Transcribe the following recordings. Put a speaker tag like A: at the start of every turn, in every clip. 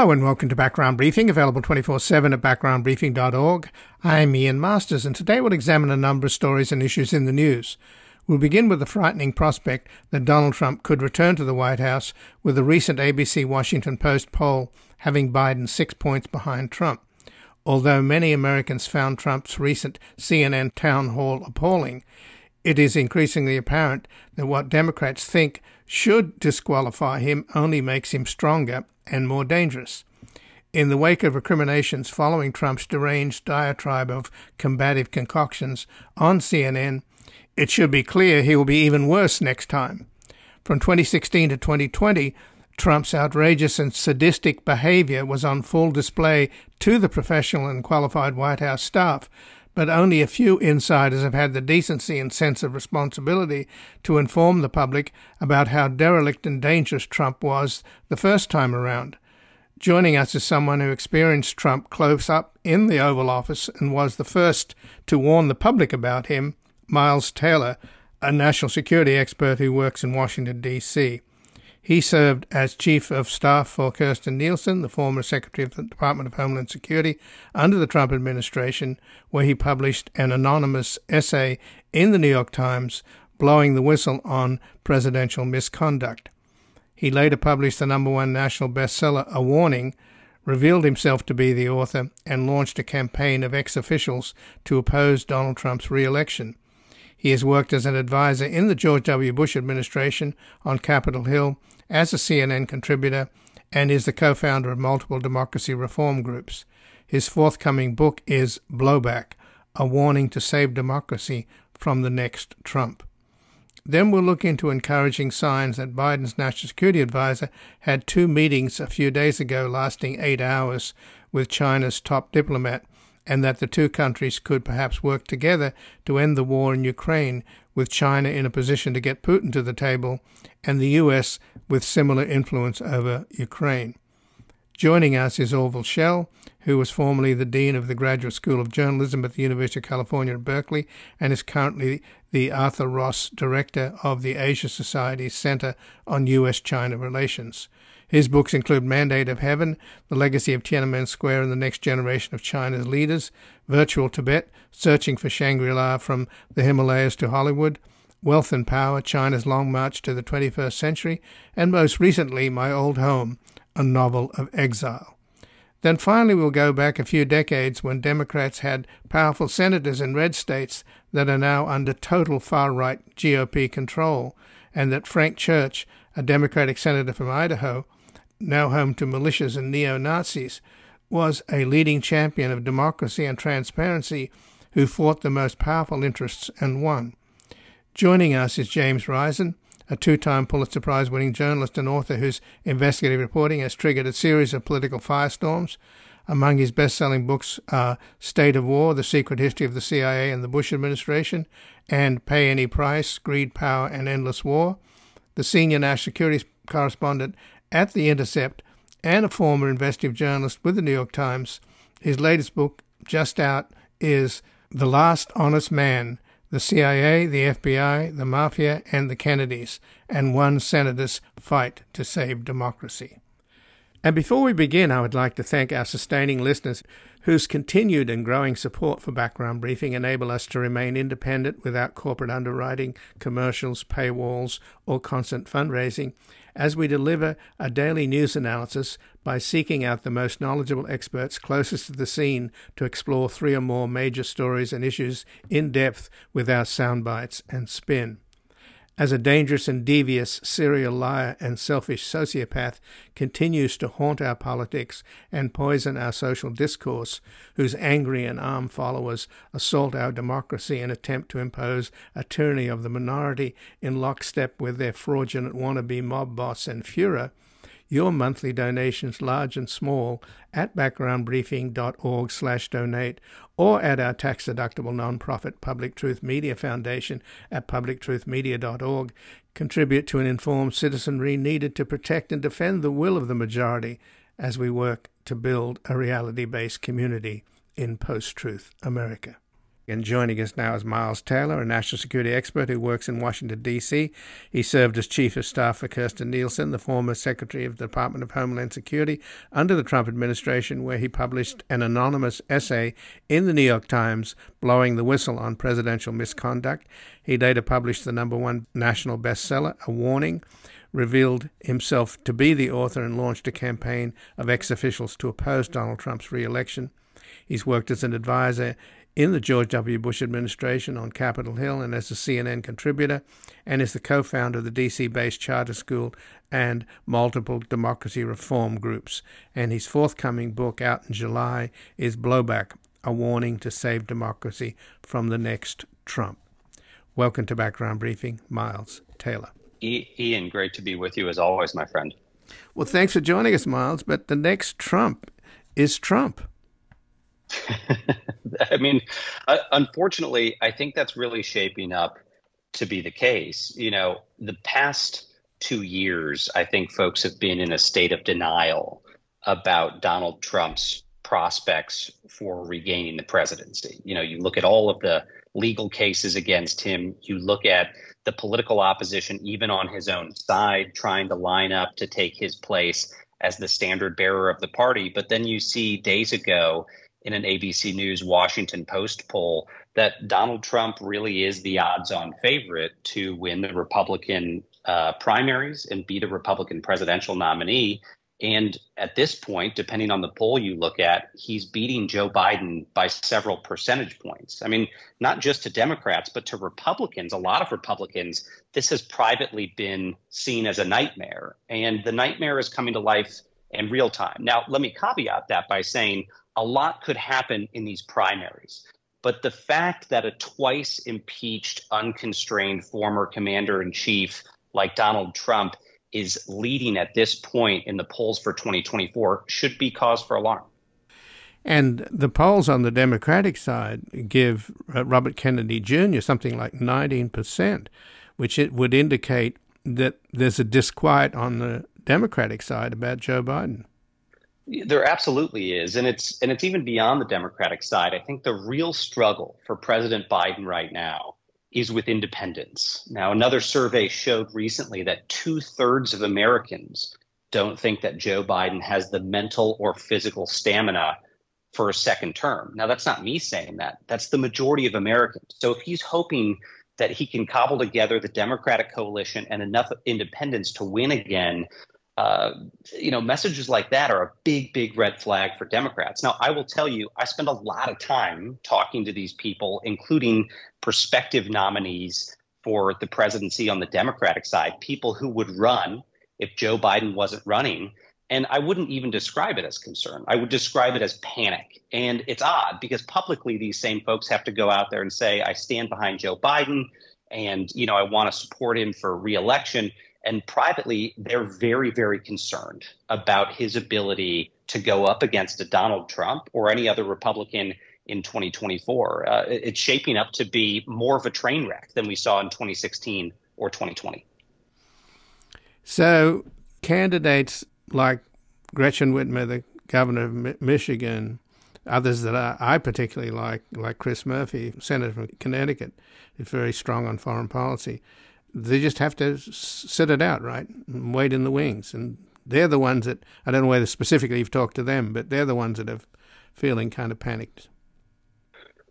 A: Hello and welcome to Background Briefing, available 24 7 at backgroundbriefing.org. I'm Ian Masters, and today we'll examine a number of stories and issues in the news. We'll begin with the frightening prospect that Donald Trump could return to the White House, with the recent ABC Washington Post poll having Biden six points behind Trump. Although many Americans found Trump's recent CNN town hall appalling, it is increasingly apparent that what Democrats think should disqualify him only makes him stronger and more dangerous. In the wake of recriminations following Trump's deranged diatribe of combative concoctions on CNN, it should be clear he will be even worse next time. From 2016 to 2020, Trump's outrageous and sadistic behavior was on full display to the professional and qualified White House staff, but only a few insiders have had the decency and sense of responsibility to inform the public about how derelict and dangerous Trump was the first time around. Joining us is someone who experienced Trump close up in the Oval Office and was the first to warn the public about him, Miles Taylor, a national security expert who works in Washington, D.C. He served as Chief of Staff for Kirstjen Nielsen, the former Secretary of the Department of Homeland Security under the Trump administration, where he published an anonymous essay in the New York Times blowing the whistle on presidential misconduct. He later published the number one national bestseller, A Warning, revealed himself to be the author, and launched a campaign of ex officials to oppose Donald Trump's re election. He has worked as an advisor in the George W. Bush administration on Capitol Hill as a CNN contributor and is the co founder of multiple democracy reform groups. His forthcoming book is Blowback A Warning to Save Democracy from the Next Trump. Then we'll look into encouraging signs that Biden's national security advisor had two meetings a few days ago lasting eight hours with China's top diplomat and that the two countries could perhaps work together to end the war in Ukraine, with China in a position to get Putin to the table, and the US with similar influence over Ukraine. Joining us is Orville Schell, who was formerly the Dean of the Graduate School of Journalism at the University of California at Berkeley and is currently the Arthur Ross Director of the Asia Society's Center on U.S. China Relations. His books include Mandate of Heaven, The Legacy of Tiananmen Square and the Next Generation of China's Leaders, Virtual Tibet, Searching for Shangri La from the Himalayas to Hollywood, Wealth and Power, China's Long March to the 21st Century, and most recently, My Old Home, a novel of exile. Then finally, we'll go back a few decades when Democrats had powerful senators in red states that are now under total far right GOP control, and that Frank Church, a Democratic senator from Idaho, now home to militias and neo Nazis, was a leading champion of democracy and transparency who fought the most powerful interests and won. Joining us is James Risen, a two time Pulitzer Prize winning journalist and author whose investigative reporting has triggered a series of political firestorms. Among his best selling books are State of War, The Secret History of the CIA and the Bush Administration, and Pay Any Price, Greed, Power, and Endless War. The senior national security correspondent at The Intercept and a former investigative journalist with the New York Times. His latest book, just out, is The Last Honest Man The CIA, the FBI, the Mafia, and the Kennedys, and one senator's fight to save democracy. And before we begin, I would like to thank our sustaining listeners whose continued and growing support for background briefing enable us to remain independent without corporate underwriting, commercials, paywalls, or constant fundraising as we deliver a daily news analysis by seeking out the most knowledgeable experts closest to the scene to explore three or more major stories and issues in depth with our sound bites and spin as a dangerous and devious serial liar and selfish sociopath continues to haunt our politics and poison our social discourse, whose angry and armed followers assault our democracy and attempt to impose a tyranny of the minority in lockstep with their fraudulent wannabe mob boss and Fuhrer, your monthly donations, large and small, at backgroundbriefing.org slash donate or at our tax-deductible non-profit Public Truth Media Foundation at publictruthmedia.org contribute to an informed citizenry needed to protect and defend the will of the majority as we work to build a reality-based community in post-truth America. And joining us now is Miles Taylor, a national security expert who works in Washington, D.C. He served as Chief of Staff for Kirstjen Nielsen, the former Secretary of the Department of Homeland Security under the Trump administration, where he published an anonymous essay in the New York Times blowing the whistle on presidential misconduct. He later published the number one national bestseller, A Warning, revealed himself to be the author and launched a campaign of ex officials to oppose Donald Trump's re election. He's worked as an advisor in the George W. Bush administration on Capitol Hill and as a CNN contributor, and is the co founder of the DC based charter school and multiple democracy reform groups. And his forthcoming book out in July is Blowback A Warning to Save Democracy from the Next Trump. Welcome to Background Briefing, Miles Taylor.
B: Ian, great to be with you as always, my friend.
A: Well, thanks for joining us, Miles. But the next Trump is Trump.
B: I mean, uh, unfortunately, I think that's really shaping up to be the case. You know, the past two years, I think folks have been in a state of denial about Donald Trump's prospects for regaining the presidency. You know, you look at all of the legal cases against him, you look at the political opposition, even on his own side, trying to line up to take his place as the standard bearer of the party. But then you see days ago in an ABC News Washington Post poll that Donald Trump really is the odds on favorite to win the Republican uh, primaries and be the Republican presidential nominee. And at this point, depending on the poll you look at, he's beating Joe Biden by several percentage points. I mean, not just to Democrats, but to Republicans. A lot of Republicans, this has privately been seen as a nightmare. And the nightmare is coming to life in real time. Now, let me caveat that by saying a lot could happen in these primaries. But the fact that a twice impeached, unconstrained former commander in chief like Donald Trump is leading at this point in the polls for 2024 should be cause for alarm.
A: And the polls on the Democratic side give uh, Robert Kennedy Jr. something like 19%, which it would indicate that there's a disquiet on the Democratic side about Joe Biden.
B: There absolutely is, and it's and it's even beyond the Democratic side. I think the real struggle for President Biden right now is with independents. Now, another survey showed recently that two thirds of Americans don't think that Joe Biden has the mental or physical stamina for a second term. Now, that's not me saying that. That's the majority of Americans. So if he's hoping that he can cobble together the Democratic coalition and enough independents to win again, uh, you know, messages like that are a big, big red flag for Democrats. Now, I will tell you, I spend a lot of time talking to these people, including prospective nominees for the presidency on the Democratic side, people who would run if Joe Biden wasn't running. And I wouldn't even describe it as concern. I would describe it as panic. And it's odd because publicly, these same folks have to go out there and say, I stand behind Joe Biden and, you know, I want to support him for reelection and privately, they're very, very concerned about his ability to go up against a Donald Trump or any other Republican in 2024. Uh, it's shaping up to be more of a train wreck than we saw in 2016 or 2020.
A: So, candidates like Gretchen Whitmer, the governor of Michigan, others that I, I particularly like, like Chris Murphy, senator from Connecticut, is very strong on foreign policy they just have to sit it out, right? And wait in the wings. And they're the ones that, I don't know whether specifically you've talked to them, but they're the ones that are feeling kind of panicked.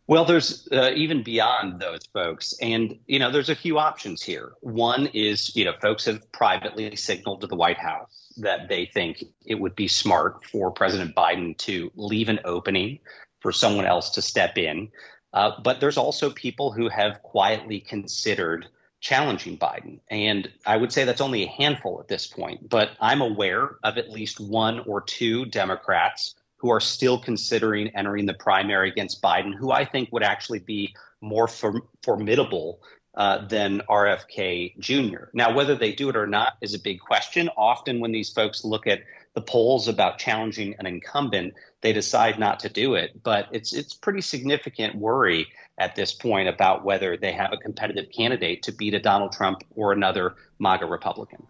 B: Well, there's uh, even beyond those folks. And, you know, there's a few options here. One is, you know, folks have privately signaled to the White House that they think it would be smart for President Biden to leave an opening for someone else to step in. Uh, but there's also people who have quietly considered challenging Biden. And I would say that's only a handful at this point, but I'm aware of at least one or two Democrats who are still considering entering the primary against Biden, who I think would actually be more for- formidable uh, than RFK Jr. Now, whether they do it or not is a big question. Often, when these folks look at the polls about challenging an incumbent, they decide not to do it. But it's it's pretty significant worry at this point about whether they have a competitive candidate to beat a Donald Trump or another MAGA Republican.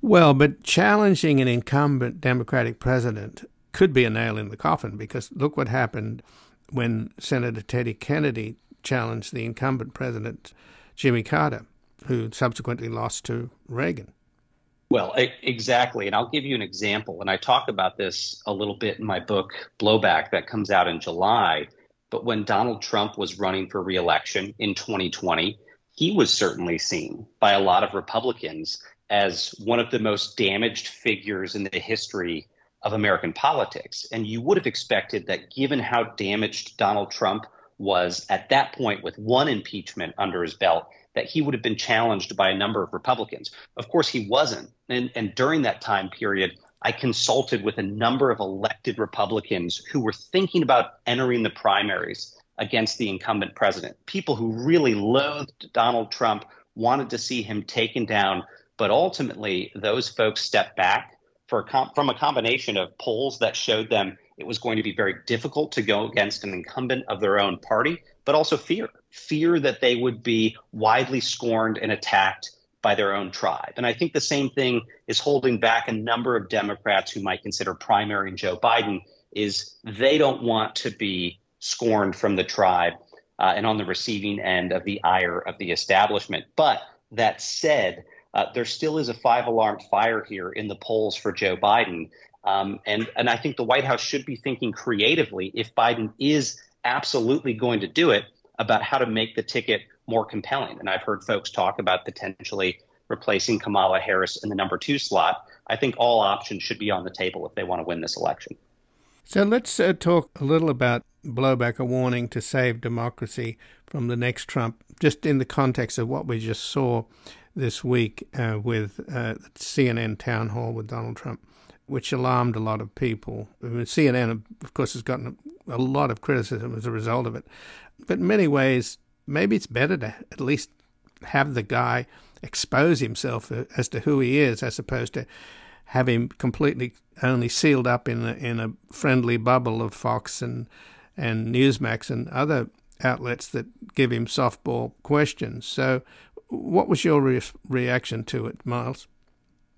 A: Well, but challenging an incumbent Democratic president could be a nail in the coffin because look what happened when Senator Teddy Kennedy challenged the incumbent president, Jimmy Carter, who subsequently lost to Reagan.
B: Well, exactly. And I'll give you an example. And I talk about this a little bit in my book, Blowback, that comes out in July. But when Donald Trump was running for reelection in 2020, he was certainly seen by a lot of Republicans as one of the most damaged figures in the history of American politics. And you would have expected that given how damaged Donald Trump was at that point with one impeachment under his belt, that he would have been challenged by a number of Republicans. Of course, he wasn't. And, and during that time period, I consulted with a number of elected Republicans who were thinking about entering the primaries against the incumbent president. People who really loathed Donald Trump, wanted to see him taken down. But ultimately, those folks stepped back a com- from a combination of polls that showed them it was going to be very difficult to go against an incumbent of their own party, but also fear fear that they would be widely scorned and attacked by their own tribe. And I think the same thing is holding back a number of Democrats who might consider primarying Joe Biden is they don't want to be scorned from the tribe uh, and on the receiving end of the ire of the establishment. But that said, uh, there still is a five alarm fire here in the polls for Joe Biden. Um, and, and I think the White House should be thinking creatively if Biden is absolutely going to do it about how to make the ticket more compelling. And I've heard folks talk about potentially replacing Kamala Harris in the number two slot. I think all options should be on the table if they want to win this election.
A: So let's uh, talk a little about blowback, a warning to save democracy from the next Trump, just in the context of what we just saw this week uh, with uh, CNN town hall with Donald Trump, which alarmed a lot of people. I mean, CNN, of course, has gotten a, a lot of criticism as a result of it. But in many ways, maybe it's better to at least have the guy expose himself as to who he is, as opposed to have him completely only sealed up in a, in a friendly bubble of Fox and and Newsmax and other outlets that give him softball questions. So, what was your re- reaction to it, Miles?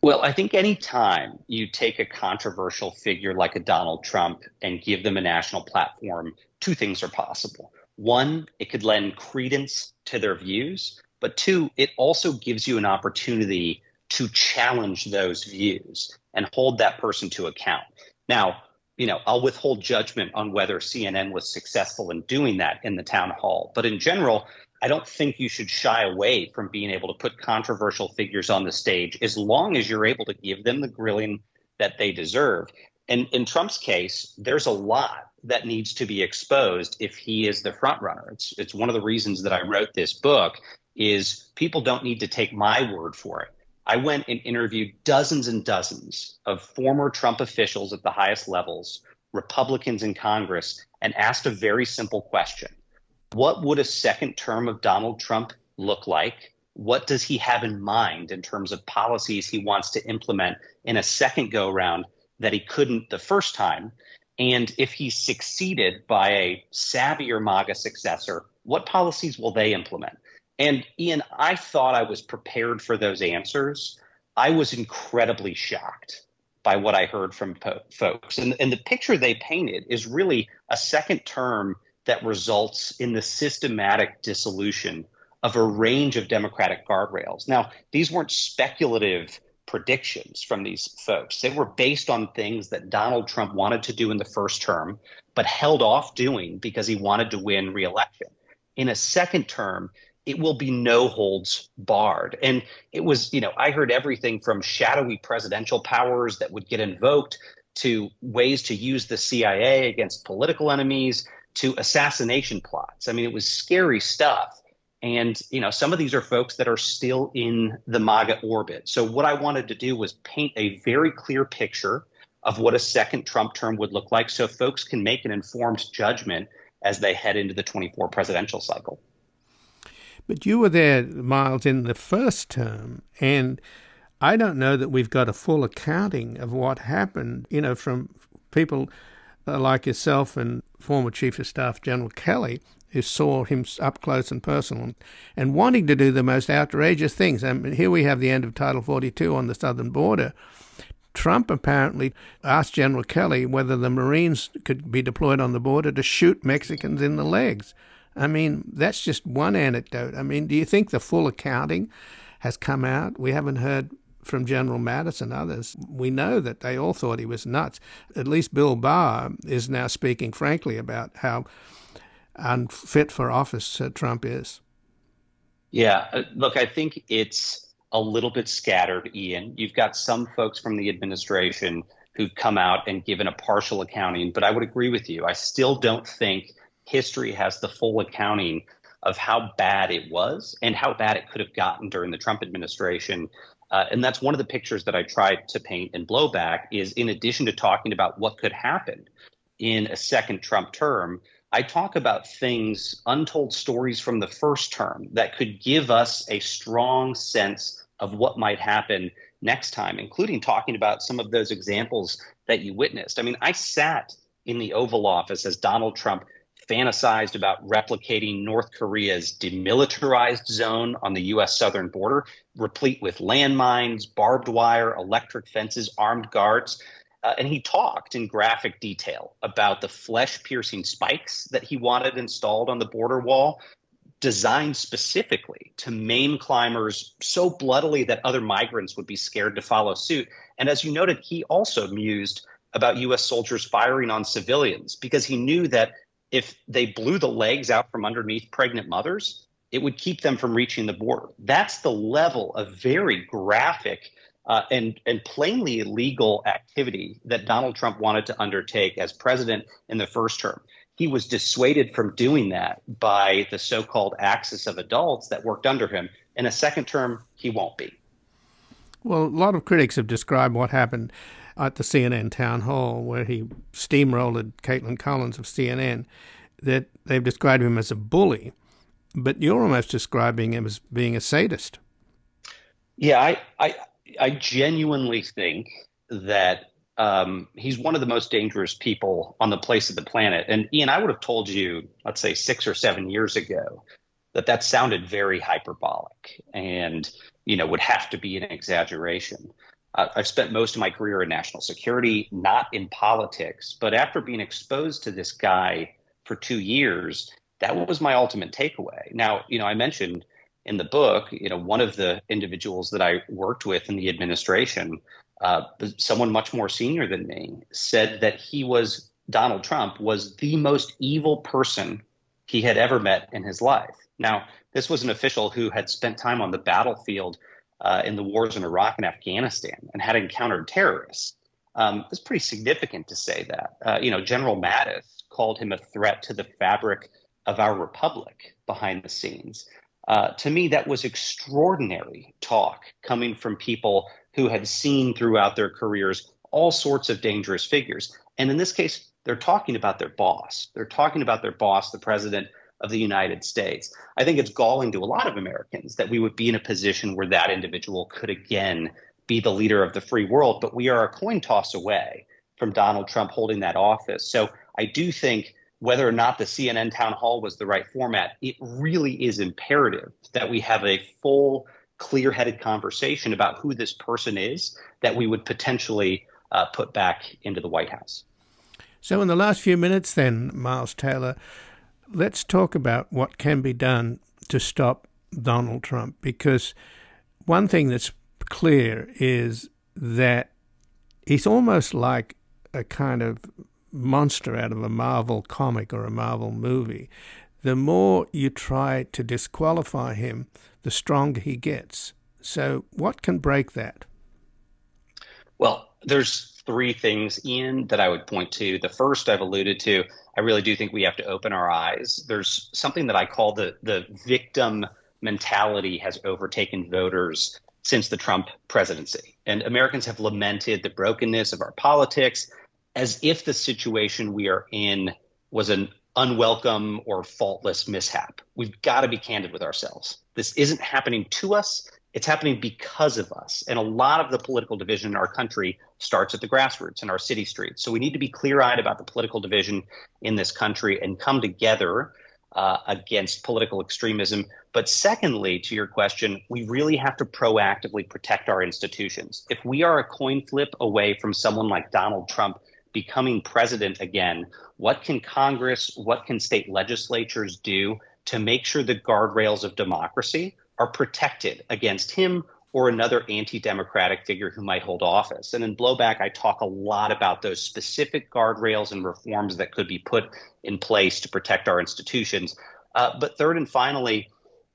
B: Well, I think any time you take a controversial figure like a Donald Trump and give them a national platform, two things are possible. One, it could lend credence to their views, but two, it also gives you an opportunity to challenge those views and hold that person to account. Now, you know, I'll withhold judgment on whether CNN was successful in doing that in the town hall. But in general, I don't think you should shy away from being able to put controversial figures on the stage as long as you're able to give them the grilling that they deserve. And in Trump's case, there's a lot that needs to be exposed if he is the front runner. It's it's one of the reasons that I wrote this book is people don't need to take my word for it. I went and interviewed dozens and dozens of former Trump officials at the highest levels, Republicans in Congress, and asked a very simple question. What would a second term of Donald Trump look like? What does he have in mind in terms of policies he wants to implement in a second go round that he couldn't the first time? And if he's succeeded by a savvier MAGA successor, what policies will they implement? And Ian, I thought I was prepared for those answers. I was incredibly shocked by what I heard from po- folks. And, and the picture they painted is really a second term that results in the systematic dissolution of a range of democratic guardrails. Now, these weren't speculative predictions from these folks. They were based on things that Donald Trump wanted to do in the first term, but held off doing because he wanted to win reelection. In a second term, it will be no holds barred. And it was, you know, I heard everything from shadowy presidential powers that would get invoked to ways to use the CIA against political enemies to assassination plots. I mean, it was scary stuff. And, you know, some of these are folks that are still in the MAGA orbit. So, what I wanted to do was paint a very clear picture of what a second Trump term would look like so folks can make an informed judgment as they head into the 24 presidential cycle.
A: But you were there, Miles, in the first term, and I don't know that we've got a full accounting of what happened, you know, from people like yourself and former Chief of Staff General Kelly, who saw him up close and personal and wanting to do the most outrageous things. I mean, here we have the end of Title 42 on the southern border. Trump apparently asked General Kelly whether the Marines could be deployed on the border to shoot Mexicans in the legs. I mean, that's just one anecdote. I mean, do you think the full accounting has come out? We haven't heard from General Mattis and others. We know that they all thought he was nuts. At least Bill Barr is now speaking frankly about how unfit for office uh, Trump is.
B: Yeah, uh, look, I think it's a little bit scattered, Ian. You've got some folks from the administration who've come out and given a partial accounting, but I would agree with you. I still don't think history has the full accounting of how bad it was and how bad it could have gotten during the Trump administration. Uh, and that's one of the pictures that I tried to paint in Blowback is in addition to talking about what could happen in a second Trump term, I talk about things, untold stories from the first term that could give us a strong sense of what might happen next time, including talking about some of those examples that you witnessed. I mean, I sat in the Oval Office as Donald Trump fantasized about replicating North Korea's demilitarized zone on the U.S. southern border, replete with landmines, barbed wire, electric fences, armed guards. Uh, and he talked in graphic detail about the flesh piercing spikes that he wanted installed on the border wall, designed specifically to maim climbers so bloodily that other migrants would be scared to follow suit. And as you noted, he also mused about U.S. soldiers firing on civilians because he knew that if they blew the legs out from underneath pregnant mothers, it would keep them from reaching the border. That's the level of very graphic uh, and and plainly illegal activity that Donald Trump wanted to undertake as president in the first term. He was dissuaded from doing that by the so-called axis of adults that worked under him. In a second term, he won't be.
A: Well, a lot of critics have described what happened at the CNN town hall where he steamrolled Kaitlan Collins of CNN, that they've described him as a bully, but you're almost describing him as being a sadist.
B: Yeah, I, I, I genuinely think that um, he's one of the most dangerous people on the place of the planet. And Ian, I would have told you, let's say six or seven years ago, that that sounded very hyperbolic and you know would have to be an exaggeration. Uh, I've spent most of my career in national security, not in politics. But after being exposed to this guy for two years, that was my ultimate takeaway. Now, you know, I mentioned in the book, you know, one of the individuals that I worked with in the administration, uh, someone much more senior than me, said that he was Donald Trump was the most evil person he had ever met in his life. Now, this was an official who had spent time on the battlefield uh, in the wars in Iraq and Afghanistan and had encountered terrorists. Um, it's pretty significant to say that. Uh, you know, General Mattis called him a threat to the fabric of our republic behind the scenes. Uh, to me, that was extraordinary talk coming from people who had seen throughout their careers all sorts of dangerous figures. And in this case, they're talking about their boss. They're talking about their boss, the president of the United States. I think it's galling to a lot of Americans that we would be in a position where that individual could again be the leader of the free world, but we are a coin toss away from Donald Trump holding that office. So I do think whether or not the CNN town hall was the right format, it really is imperative that we have a full, clear headed conversation about who this person is that we would potentially uh, put back into the White House.
A: So, in the last few minutes, then, Miles Taylor, let's talk about what can be done to stop Donald Trump because one thing that's clear is that he's almost like a kind of monster out of a Marvel comic or a Marvel movie. The more you try to disqualify him, the stronger he gets. So, what can break that?
B: Well, there's three things, Ian, that I would point to. The first I've alluded to, I really do think we have to open our eyes. There's something that I call the the victim mentality has overtaken voters since the Trump presidency. And Americans have lamented the brokenness of our politics as if the situation we are in was an unwelcome or faultless mishap. We've got to be candid with ourselves. This isn't happening to us. It's happening because of us. And a lot of the political division in our country starts at the grassroots in our city streets. So we need to be clear eyed about the political division in this country and come together uh, against political extremism. But secondly, to your question, we really have to proactively protect our institutions. If we are a coin flip away from someone like Donald Trump becoming president again, what can Congress, what can state legislatures do to make sure the guardrails of democracy are protected against him or another anti democratic figure who might hold office. And in blowback, I talk a lot about those specific guardrails and reforms that could be put in place to protect our institutions. Uh, but third and finally,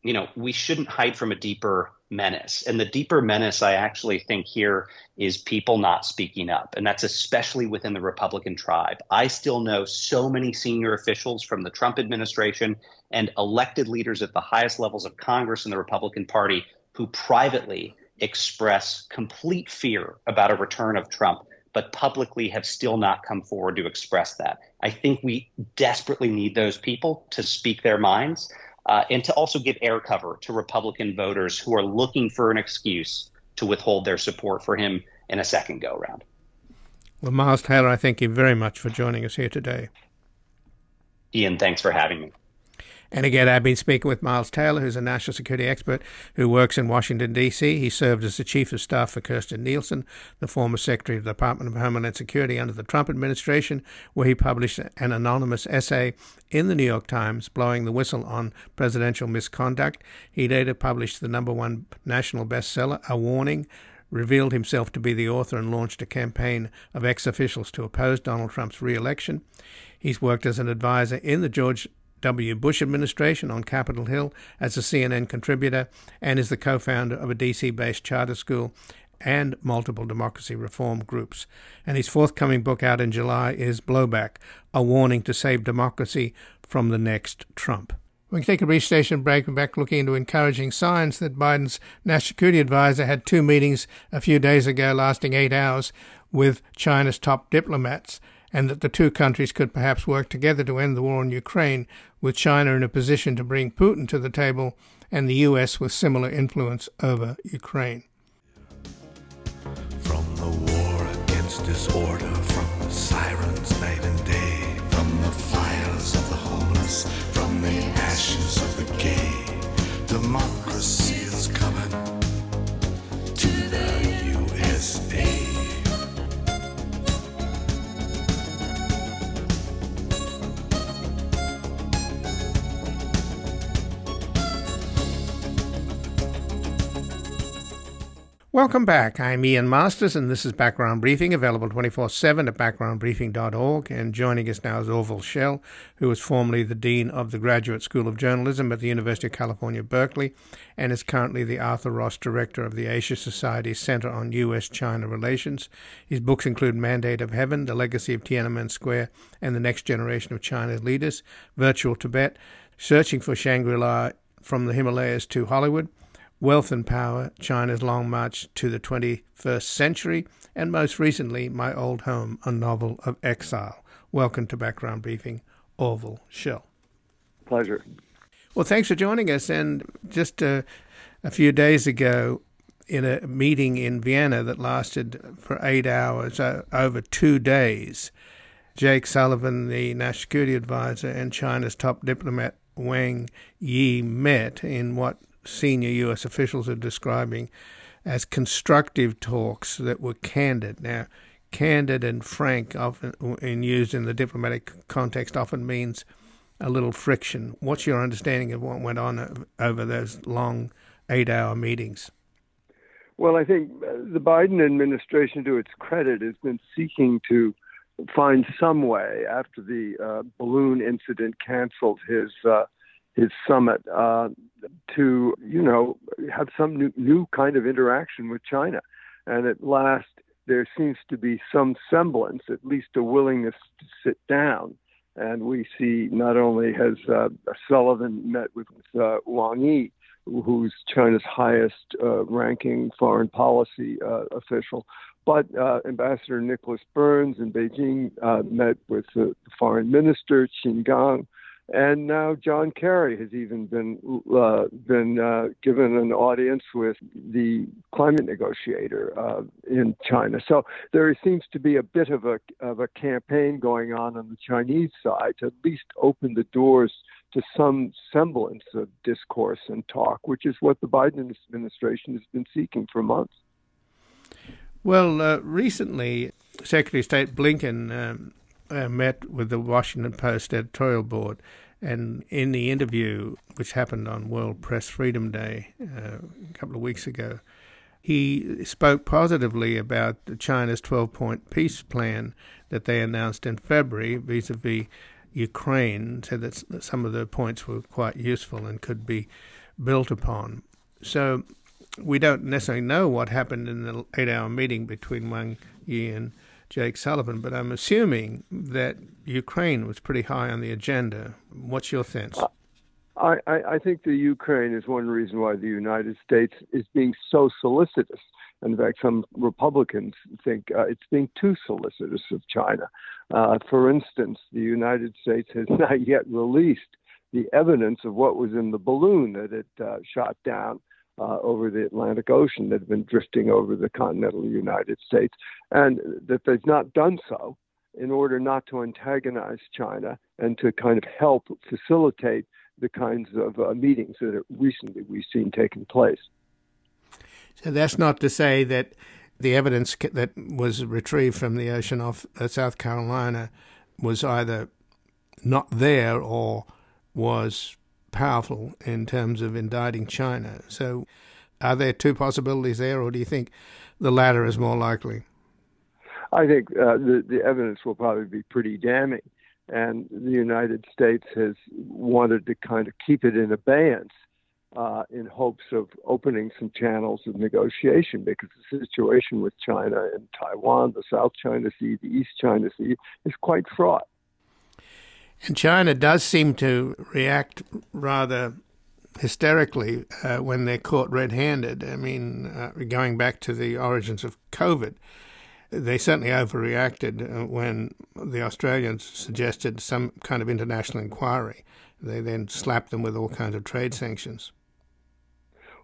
B: you know, we shouldn't hide from a deeper menace. And the deeper menace I actually think here is people not speaking up. And that's especially within the Republican tribe. I still know so many senior officials from the Trump administration and elected leaders at the highest levels of Congress and the Republican Party who privately express complete fear about a return of Trump, but publicly have still not come forward to express that. I think we desperately need those people to speak their minds uh, and to also give air cover to Republican voters who are looking for an excuse to withhold their support for him in a second go round.
A: Well, Miles Taylor, I thank you very much for joining us here today.
B: Ian, thanks for having me.
A: And again, I've been speaking with Miles Taylor, who's a national security expert who works in Washington, D.C. He served as the chief of staff for Kirstjen Nielsen, the former secretary of the Department of Homeland Security under the Trump administration, where he published an anonymous essay in the New York Times blowing the whistle on presidential misconduct. He later published the number one national bestseller, A Warning, revealed himself to be the author and launched a campaign of ex officials to oppose Donald Trump's re election. He's worked as an advisor in the George W. Bush administration on Capitol Hill as a CNN contributor and is the co founder of a DC based charter school and multiple democracy reform groups. And his forthcoming book out in July is Blowback A Warning to Save Democracy from the Next Trump. We can take a brief station break and back looking into encouraging signs that Biden's national security advisor had two meetings a few days ago lasting eight hours with China's top diplomats and that the two countries could perhaps work together to end the war in Ukraine, with China in a position to bring Putin to the table and the US with similar influence over Ukraine.
C: From the war against disorder, from the sirens night and day, from the fires of the homeless, from the ashes of the gay, democracy is coming
A: Welcome back. I'm Ian Masters, and this is Background Briefing, available 24 7 at backgroundbriefing.org. And joining us now is Orville Schell, who was formerly the Dean of the Graduate School of Journalism at the University of California, Berkeley, and is currently the Arthur Ross Director of the Asia Society Center on U.S. China Relations. His books include Mandate of Heaven, The Legacy of Tiananmen Square, and the Next Generation of China's Leaders, Virtual Tibet, Searching for Shangri La from the Himalayas to Hollywood Wealth and Power, China's Long March to the 21st Century, and most recently, My Old Home, a novel of exile. Welcome to Background Briefing, Orville Schell.
D: Pleasure.
A: Well, thanks for joining us. And just uh, a few days ago, in a meeting in Vienna that lasted for eight hours, uh, over two days, Jake Sullivan, the national security advisor, and China's top diplomat Wang Yi met in what senior U.S. officials are describing as constructive talks that were candid. Now, candid and frank, often used in the diplomatic context, often means a little friction. What's your understanding of what went on over those long eight-hour meetings?
D: Well, I think uh, the Biden administration, to its credit, has been seeking to find some way after the uh, balloon incident canceled his uh, his summit uh, to you know have some new, new kind of interaction with China, and at last there seems to be some semblance, at least a willingness to sit down. And we see not only has uh, Sullivan met with uh, Wang Yi, who's China's highest uh, ranking foreign policy uh, official, but uh, Ambassador Nicholas Burns in Beijing uh, met with the foreign minister Qin Gang and now John Kerry has even been uh, been uh, given an audience with the climate negotiator uh, in China. So there seems to be a bit of a of a campaign going on on the Chinese side to at least open the doors to some semblance of discourse and talk, which is what the Biden administration has been seeking for months.
A: Well, uh, recently, Secretary of State Blinken um, uh, met with the Washington Post editorial board, and in the interview, which happened on World Press Freedom Day uh, a couple of weeks ago, he spoke positively about China's 12 point peace plan that they announced in February vis a vis Ukraine, said that some of the points were quite useful and could be built upon. So we don't necessarily know what happened in the eight hour meeting between Wang Yi and Jake Sullivan, but I'm assuming that Ukraine was pretty high on the agenda. What's your sense?
D: I, I, I think the Ukraine is one reason why the United States is being so solicitous. In fact, some Republicans think uh, it's being too solicitous of China. Uh, for instance, the United States has not yet released the evidence of what was in the balloon that it uh, shot down uh, over the Atlantic Ocean that have been drifting over the continental United States, and that they've not done so in order not to antagonize China and to kind of help facilitate the kinds of uh, meetings that recently we've seen taking place.
A: So that's not to say that the evidence that was retrieved from the ocean off uh, South Carolina was either not there or was powerful in terms of indicting China. So, are there two possibilities there, or do you think the latter is more likely?
D: I think uh, the the evidence will probably be pretty damning, and the United States has wanted to kind of keep it in abeyance uh, in hopes of opening some channels of negotiation because the situation with China and Taiwan, the South China Sea, the East China Sea, is quite fraught.
A: And China does seem to react rather hysterically uh, when they're caught red handed. I mean, uh, going back to the origins of COVID, they certainly overreacted uh, when the Australians suggested some kind of international inquiry. They then slapped them with all kinds of trade sanctions.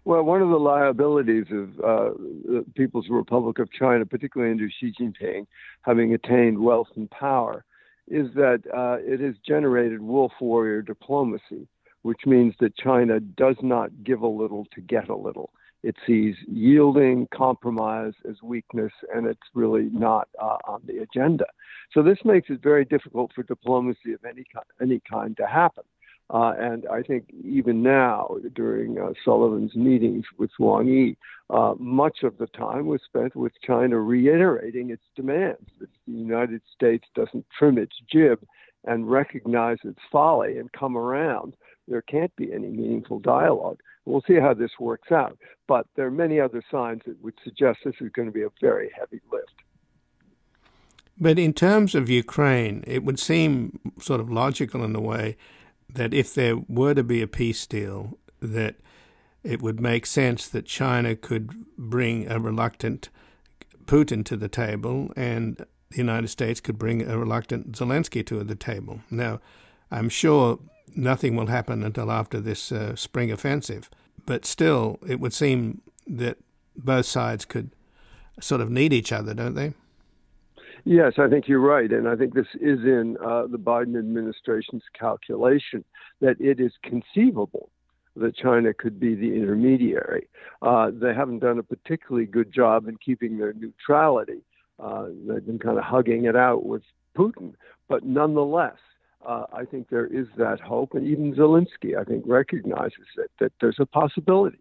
D: Well, one of the liabilities of uh, the People's Republic of China, particularly under Xi Jinping, having attained wealth and power, is that uh, it has generated wolf warrior diplomacy, which means that China does not give a little to get a little. It sees yielding, compromise as weakness, and it's really not uh, on the agenda. So this makes it very difficult for diplomacy of any any kind to happen. Uh, and I think even now, during uh, Sullivan's meetings with Wang Yi, uh, much of the time was spent with China reiterating its demands. If the United States doesn't trim its jib and recognize its folly and come around, there can't be any meaningful dialogue. We'll see how this works out. But there are many other signs that would suggest this is going to be a very heavy lift.
A: But in terms of Ukraine, it would seem sort of logical in a way that if there were to be a peace deal, that it would make sense that China could bring a reluctant Putin to the table and the United States could bring a reluctant Zelensky to the table. Now, I'm sure nothing will happen until after this uh, spring offensive, but still, it would seem that both sides could sort of need each other, don't they?
D: Yes, I think you're right. And I think this is in uh, the Biden administration's calculation that it is conceivable that China could be the intermediary. Uh, they haven't done a particularly good job in keeping their neutrality. Uh, they've been kind of hugging it out with Putin. But nonetheless, uh, I think there is that hope. And even Zelensky, I think, recognizes it, that there's a possibility.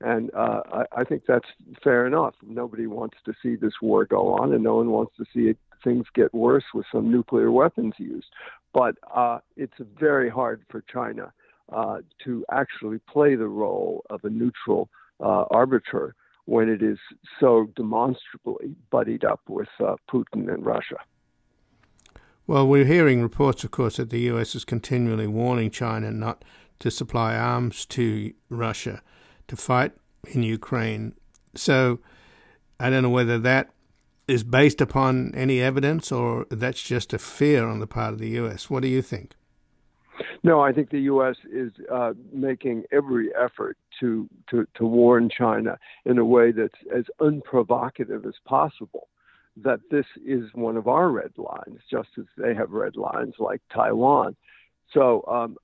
D: And uh, I, I, think that's fair enough. Nobody wants to see this war go on, and no one wants to see it, things get worse with some nuclear weapons used. But uh, it's very hard for China uh, to actually play the role of a neutral uh, arbiter when it is so demonstrably buddied up with uh, Putin and Russia.
A: Well, we're hearing reports, of course, that the US is continually warning China not to supply arms to Russia to fight in Ukraine. So I don't know whether that is based upon any evidence or that's just a fear on the part of the U.S. What do you think?
D: No, I think the U.S. is uh, making every effort to, to, to warn China in a way that's as unprovocative as possible that this is one of our red lines, just as they have red lines like Taiwan. So, um,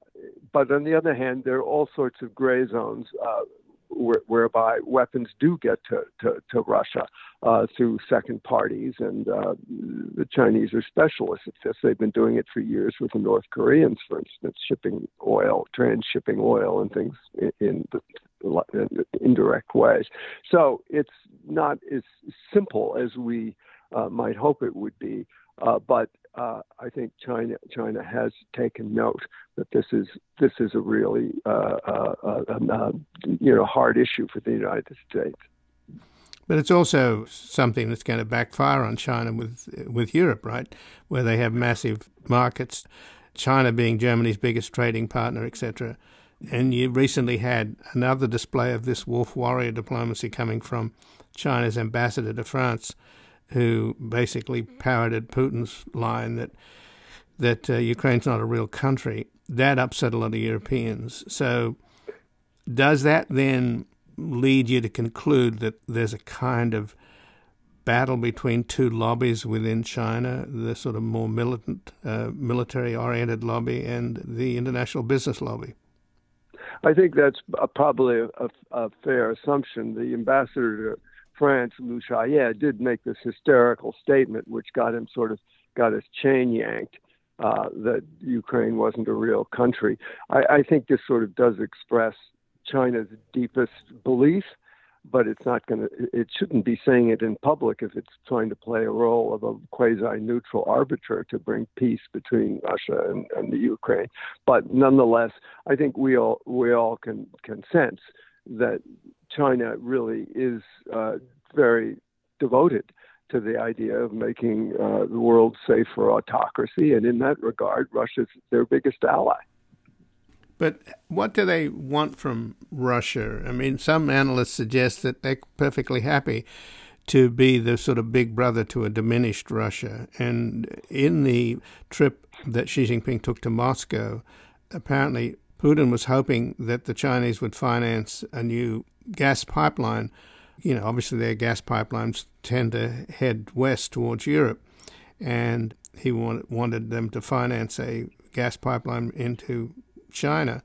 D: but on the other hand, there are all sorts of gray zones uh, whereby weapons do get to, to, to Russia uh, through second parties. And uh, the Chinese are specialists at this. They've been doing it for years with the North Koreans, for instance, shipping oil, transshipping oil and things in, in the indirect ways. So it's not as simple as we uh, might hope it would be. Uh, but uh, I think China China has taken note that this is this is a really uh, uh, uh, you know hard issue for the United States.
A: But it's also something that's going to backfire on China with with Europe, right? Where they have massive markets, China being Germany's biggest trading partner, etc. And you recently had another display of this wolf warrior diplomacy coming from China's ambassador to France who basically parroted Putin's line that that uh, Ukraine's not a real country. That upset a lot of Europeans. So, does that then lead you to conclude that there's a kind of battle between two lobbies within China, the sort of more militant, uh, military-oriented lobby and the international business lobby?
D: I think that's probably a, a, fair assumption. The ambassador France, Lu Shaye, did make this hysterical statement, which got him sort of got his chain yanked. Uh, that Ukraine wasn't a real country. I, I think this sort of does express China's deepest belief, but it's not going to. It shouldn't be saying it in public if it's trying to play a role of a quasi-neutral arbiter to bring peace between Russia and, and the Ukraine. But nonetheless, I think we all we all can can sense that China really is uh, very devoted to the idea of making uh, the world safe for autocracy, and in that regard, Russia's their biggest ally.
A: But what do they want from Russia? I mean, some analysts suggest that they're perfectly happy to be the sort of big brother to a diminished Russia. And in the trip that Xi Jinping took to Moscow, apparently Putin was hoping that the Chinese would finance a new gas pipeline. You know, obviously their gas pipelines tend to head west towards Europe, and he wanted, wanted them to finance a gas pipeline into China,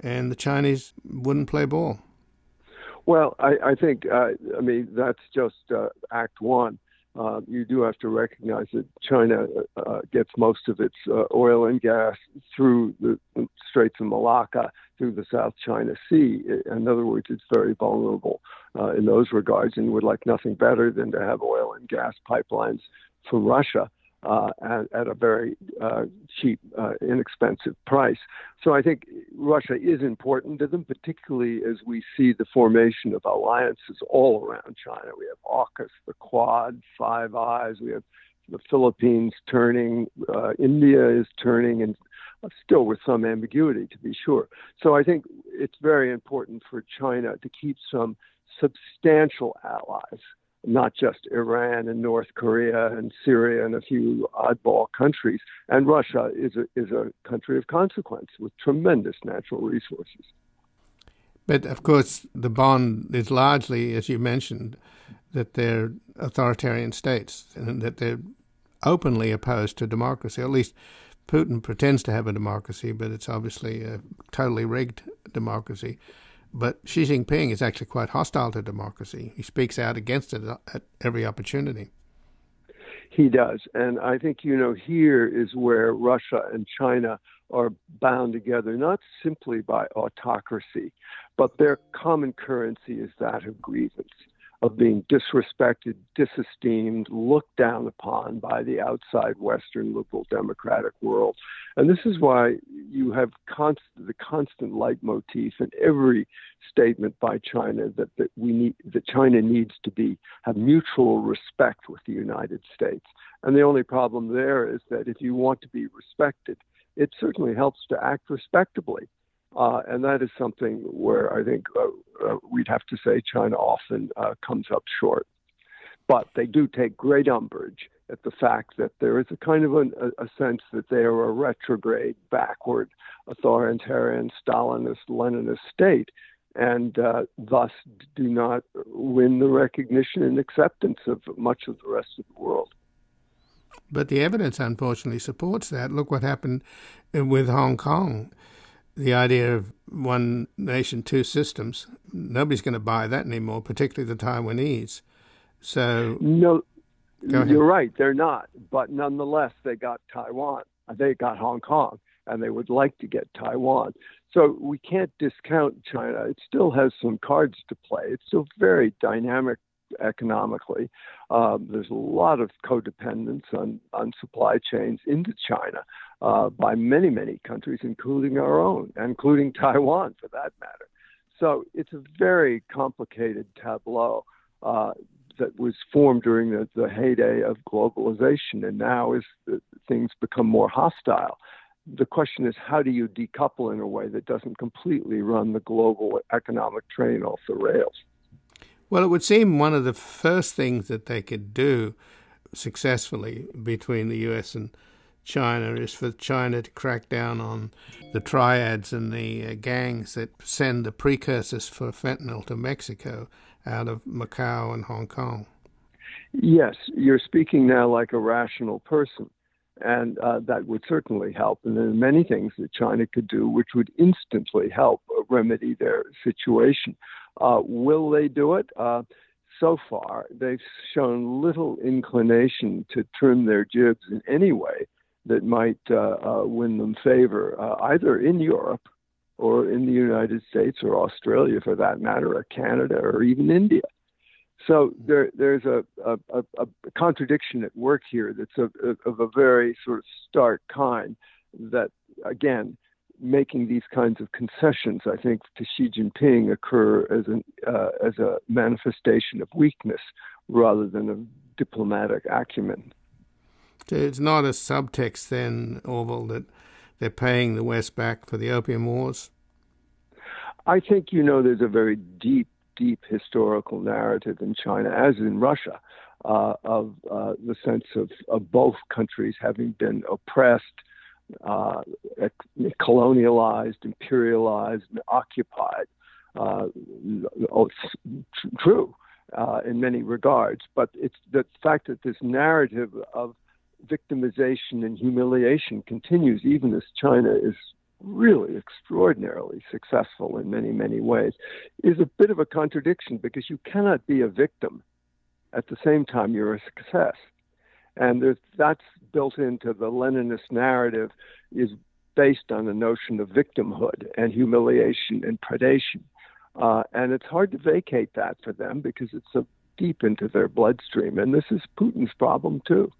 A: and the Chinese wouldn't play ball.
D: Well, I, I think, uh, I mean, that's just uh, Act One uh, you do have to recognize that China uh, gets most of its uh, oil and gas through the Straits of Malacca, through the South China Sea. In other words, it's very vulnerable uh, in those regards and would like nothing better than to have oil and gas pipelines from Russia uh, at, at, a very uh, cheap, uh, inexpensive price. So I think Russia is important to them, particularly as we see the formation of alliances all around China. We have AUKUS, the Quad, Five Eyes. We have the Philippines turning, uh, India is turning, and still with some ambiguity, to be sure. So I think it's very important for China to keep some substantial allies not just Iran and North Korea and Syria and a few oddball countries. And Russia is a, is a country of consequence with tremendous natural resources.
A: But of course, the bond is largely, as you mentioned, that they're authoritarian states and that they're openly opposed to democracy. At least Putin pretends to have a democracy, but it's obviously a totally rigged democracy. But Xi Jinping is actually quite hostile to democracy. He speaks out against it at every opportunity.
D: He does. And I think, you know, here is where Russia and China are bound together, not simply by autocracy, but their common currency is that of grievance of being disrespected, disesteemed, looked down upon by the outside Western liberal democratic world. And this is why you have the constant leitmotif in every statement by China that, that we need that China needs to be have mutual respect with the United States. And the only problem there is that if you want to be respected, it certainly helps to act respectably. Uh, and that is something where I think uh, uh, we'd have to say China often uh, comes up short. But they do take great umbrage at the fact that there is a kind of an, a, a sense that they are a retrograde, backward authoritarian Stalinist Leninist state and uh, thus do not win the recognition and acceptance of much of the rest of the world.
A: But the evidence, unfortunately, supports that. Look what happened with Hong Kong. The idea of one nation, two systems. Nobody's going to buy that anymore, particularly the Taiwanese. So
D: no, you're right. They're not, but nonetheless, they got Taiwan. They got Hong Kong, and they would like to get Taiwan. So we can't discount China. It still has some cards to play. It's still very dynamic economically. Um, there's a lot of codependence on, on supply chains into China uh, by many, many countries, including our own, including Taiwan for that matter. So it's a very complicated tableau uh, that was formed during the, the heyday of globalization, and now as things become more hostile the question is how do you decouple in a way that doesn't completely run the global economic train off the rails?
A: Well, it would seem one of the first things that they could do successfully between the US and China is for China to crack down on the triads and the uh, gangs that send the precursors for fentanyl to Mexico out of Macau and Hong Kong.
D: Yes, you're speaking now like a rational person and uh, that would certainly help. And there are many things that China could do which would instantly help remedy their situation. Uh, will they do it? Uh, so far, they've shown little inclination to trim their jibs in any way that might uh, uh, win them favor, uh, either in Europe or in the United States or Australia, for that matter, or Canada or even India. So there, there's a, a, a, contradiction at work here that's of, of a very sort of stark kind that, again, making these kinds of concessions, I think, to Xi Jinping occur as, an, uh, as a manifestation of weakness rather than of diplomatic acumen.
A: So it's not a subtext then, Orville, that they're paying the West back for the opium wars?
D: I think, you know, there's a very deep deep historical narrative in China, as in Russia, uh, of uh, the sense of, of, both countries having been oppressed, uh, colonialized, imperialized, and occupied. Uh, oh, true uh, in many regards, but it's the fact that this narrative of victimization and humiliation continues even as China is really extraordinarily successful in many, many ways, is a bit of a contradiction because you cannot be a victim at the same time you're a success. And that's built into the Leninist narrative is based on the notion of victimhood and humiliation and predation. Uh, and it's hard to vacate that for them because it's so deep into their bloodstream. And this is Putin's problem too.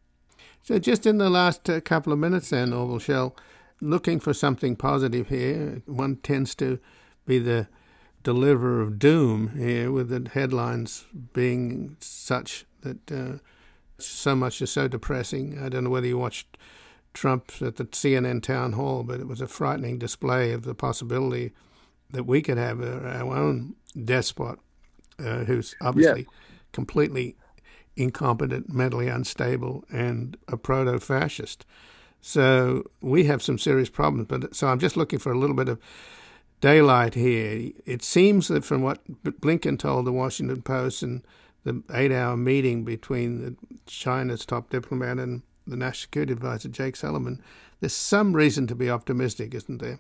A: So, just in the last uh, couple of minutes, then, Orville Schell, looking for something positive here. One tends to be the deliverer of doom here, with the headlines being such that uh, so much is so depressing. I don't know whether you watched Trump at the CNN town hall, but it was a frightening display of the possibility that we could have our own despot uh, who's obviously completely incompetent, mentally unstable, and a proto fascist. So we have some serious problems. But so I'm just looking for a little bit of daylight here. It seems that from what Blinken told the Washington Post and the eight-hour meeting between China's top diplomat and the National Security Advisor Jake Sullivan, there's some reason to be optimistic, isn't there?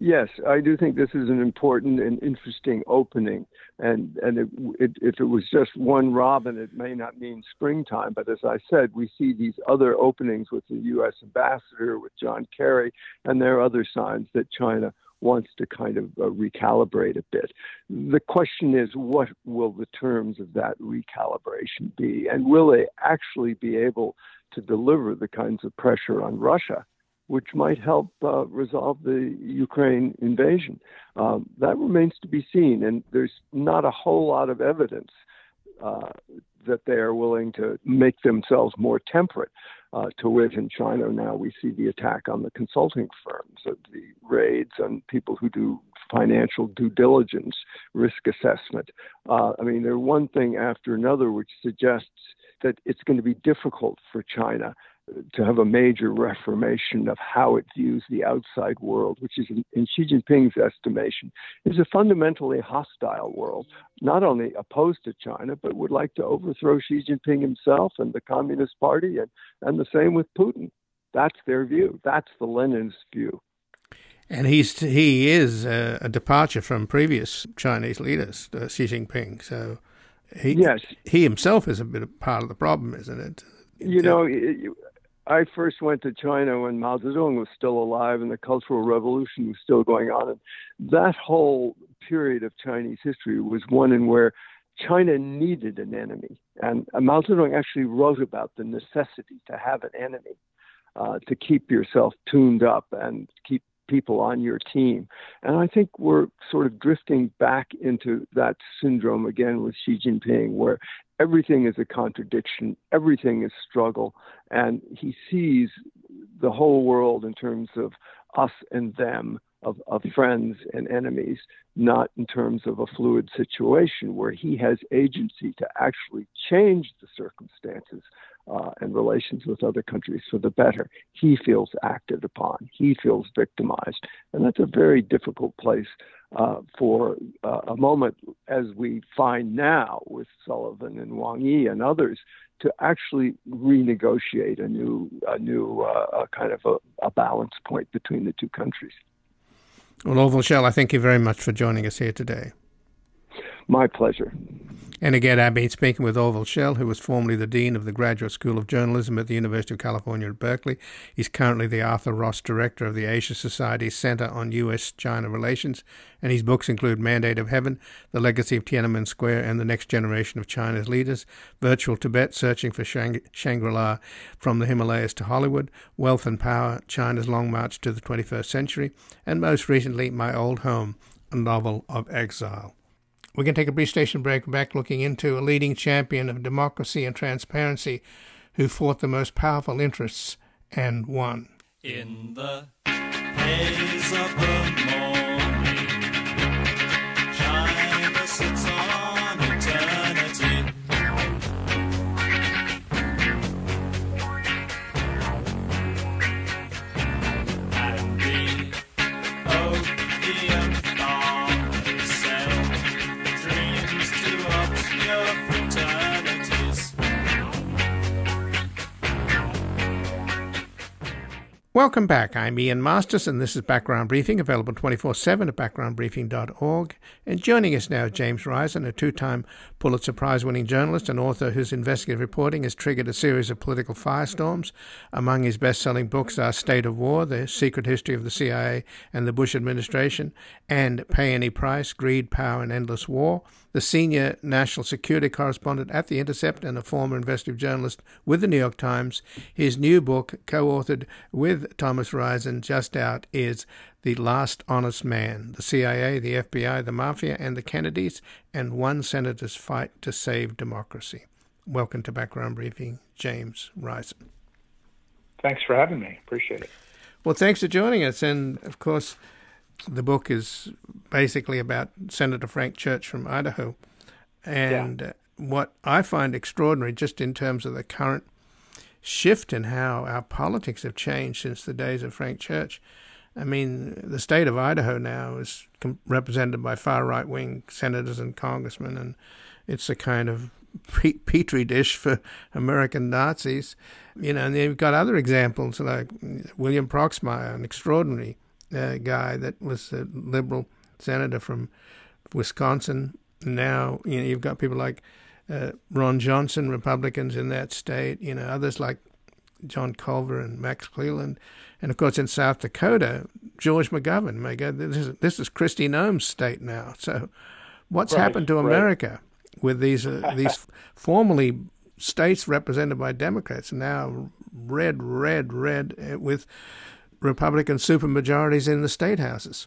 D: Yes, I do think this is an important and interesting opening. And and it, it, if it was just one robin, it may not mean springtime. But as I said, we see these other openings with the U.S. ambassador, with John Kerry, and there are other signs that China wants to kind of uh, recalibrate a bit. The question is, what will the terms of that recalibration be? And will they actually be able to deliver the kinds of pressure on Russia which might help uh, resolve the Ukraine invasion. Um, that remains to be seen, and there's not a whole lot of evidence uh, that they are willing to make themselves more temperate. Uh, to which in China now we see the attack on the consulting firms, uh, the raids on people who do financial due diligence, risk assessment. Uh, I mean, they're one thing after another which suggests that it's going to be difficult for China to have a major reformation of how it views the outside world, which is, in, in Xi Jinping's estimation, is a fundamentally hostile world, not only opposed to China, but would like to overthrow Xi Jinping himself and the Communist Party, and, and the same with Putin. That's their view. That's the Leninist view.
A: And he's he is a, a departure from previous Chinese leaders, uh, Xi Jinping. So he
D: yes.
A: he himself is a bit of part of the problem, isn't it?
D: You know, I first went to China when Mao Zedong was still alive and the Cultural Revolution was still going on. And that whole period of Chinese history was one in where China needed an enemy. And Mao Zedong actually wrote about the necessity to have an enemy, uh, to keep yourself tuned up and keep people on your team. And I think we're sort of drifting back into that syndrome again with Xi Jinping, where everything is a contradiction, everything is struggle, and he sees the whole world in terms of us and them, of, of friends and enemies, not in terms of a fluid situation where he has agency to actually change the circumstances uh, and relations with other countries for the better. He feels acted upon. He feels victimized, and that's a very difficult place uh, for uh, a moment, as we find now with Sullivan and Wang Yi and others, to actually renegotiate a new, a new uh, kind of a, a balance point between the two countries.
A: Well, Orville Schell, I thank you very much for joining us here today.
D: My pleasure.
A: And again, I've been speaking with Orville Schell, who was formerly the Dean of the Graduate School of Journalism at the University of California at Berkeley. He's currently the Arthur Ross Director of the Asia Society's Center on U.S. China Relations, and his books include Mandate of Heaven, The Legacy of Tiananmen Square, and The Next Generation of China's Leaders, Virtual Tibet, Searching for Shangri La from the Himalayas to Hollywood, Wealth and Power, China's Long March to the 21st Century, and most recently, My Old Home, a novel of exile. We're going to take a brief station break back looking into a leading champion of democracy and transparency who fought the most powerful interests and won.
E: In the haze of the morning, China sits on
A: Welcome back. I'm Ian Masters, and this is Background Briefing, available 24 7 at backgroundbriefing.org. And joining us now, James Risen, a two time Pulitzer Prize winning journalist and author whose investigative reporting has triggered a series of political firestorms. Among his best selling books are State of War, The Secret History of the CIA and the Bush Administration, and Pay Any Price Greed, Power, and Endless War. The senior national security correspondent at The Intercept and a former investigative journalist with the New York Times. His new book, co authored with Thomas Risen, just out, is The Last Honest Man The CIA, the FBI, the Mafia, and the Kennedys, and one senator's fight to save democracy. Welcome to Background Briefing, James Risen.
F: Thanks for having me. Appreciate it.
A: Well, thanks for joining us. And of course, the book is basically about Senator Frank Church from Idaho. And uh, what I find extraordinary, just in terms of the current shift in how our politics have changed since the days of Frank Church. I mean, the state of Idaho now is com- represented by far right wing senators and congressmen, and it's a kind of petri dish for American Nazis. You know, and you've got other examples like William Proxmire, an extraordinary uh, guy that was a liberal senator from Wisconsin. Now, you know, you've got people like uh, Ron Johnson, Republicans in that state, you know, others like John Culver and Max Cleland. And of course, in South Dakota, George McGovern. My God, this is, this is Kristi Noem's state now. So, what's
F: Right,
A: happened to
F: right.
A: America with these uh, these formerly states represented by Democrats, now red, red, red, uh, with Republican supermajorities in the state houses?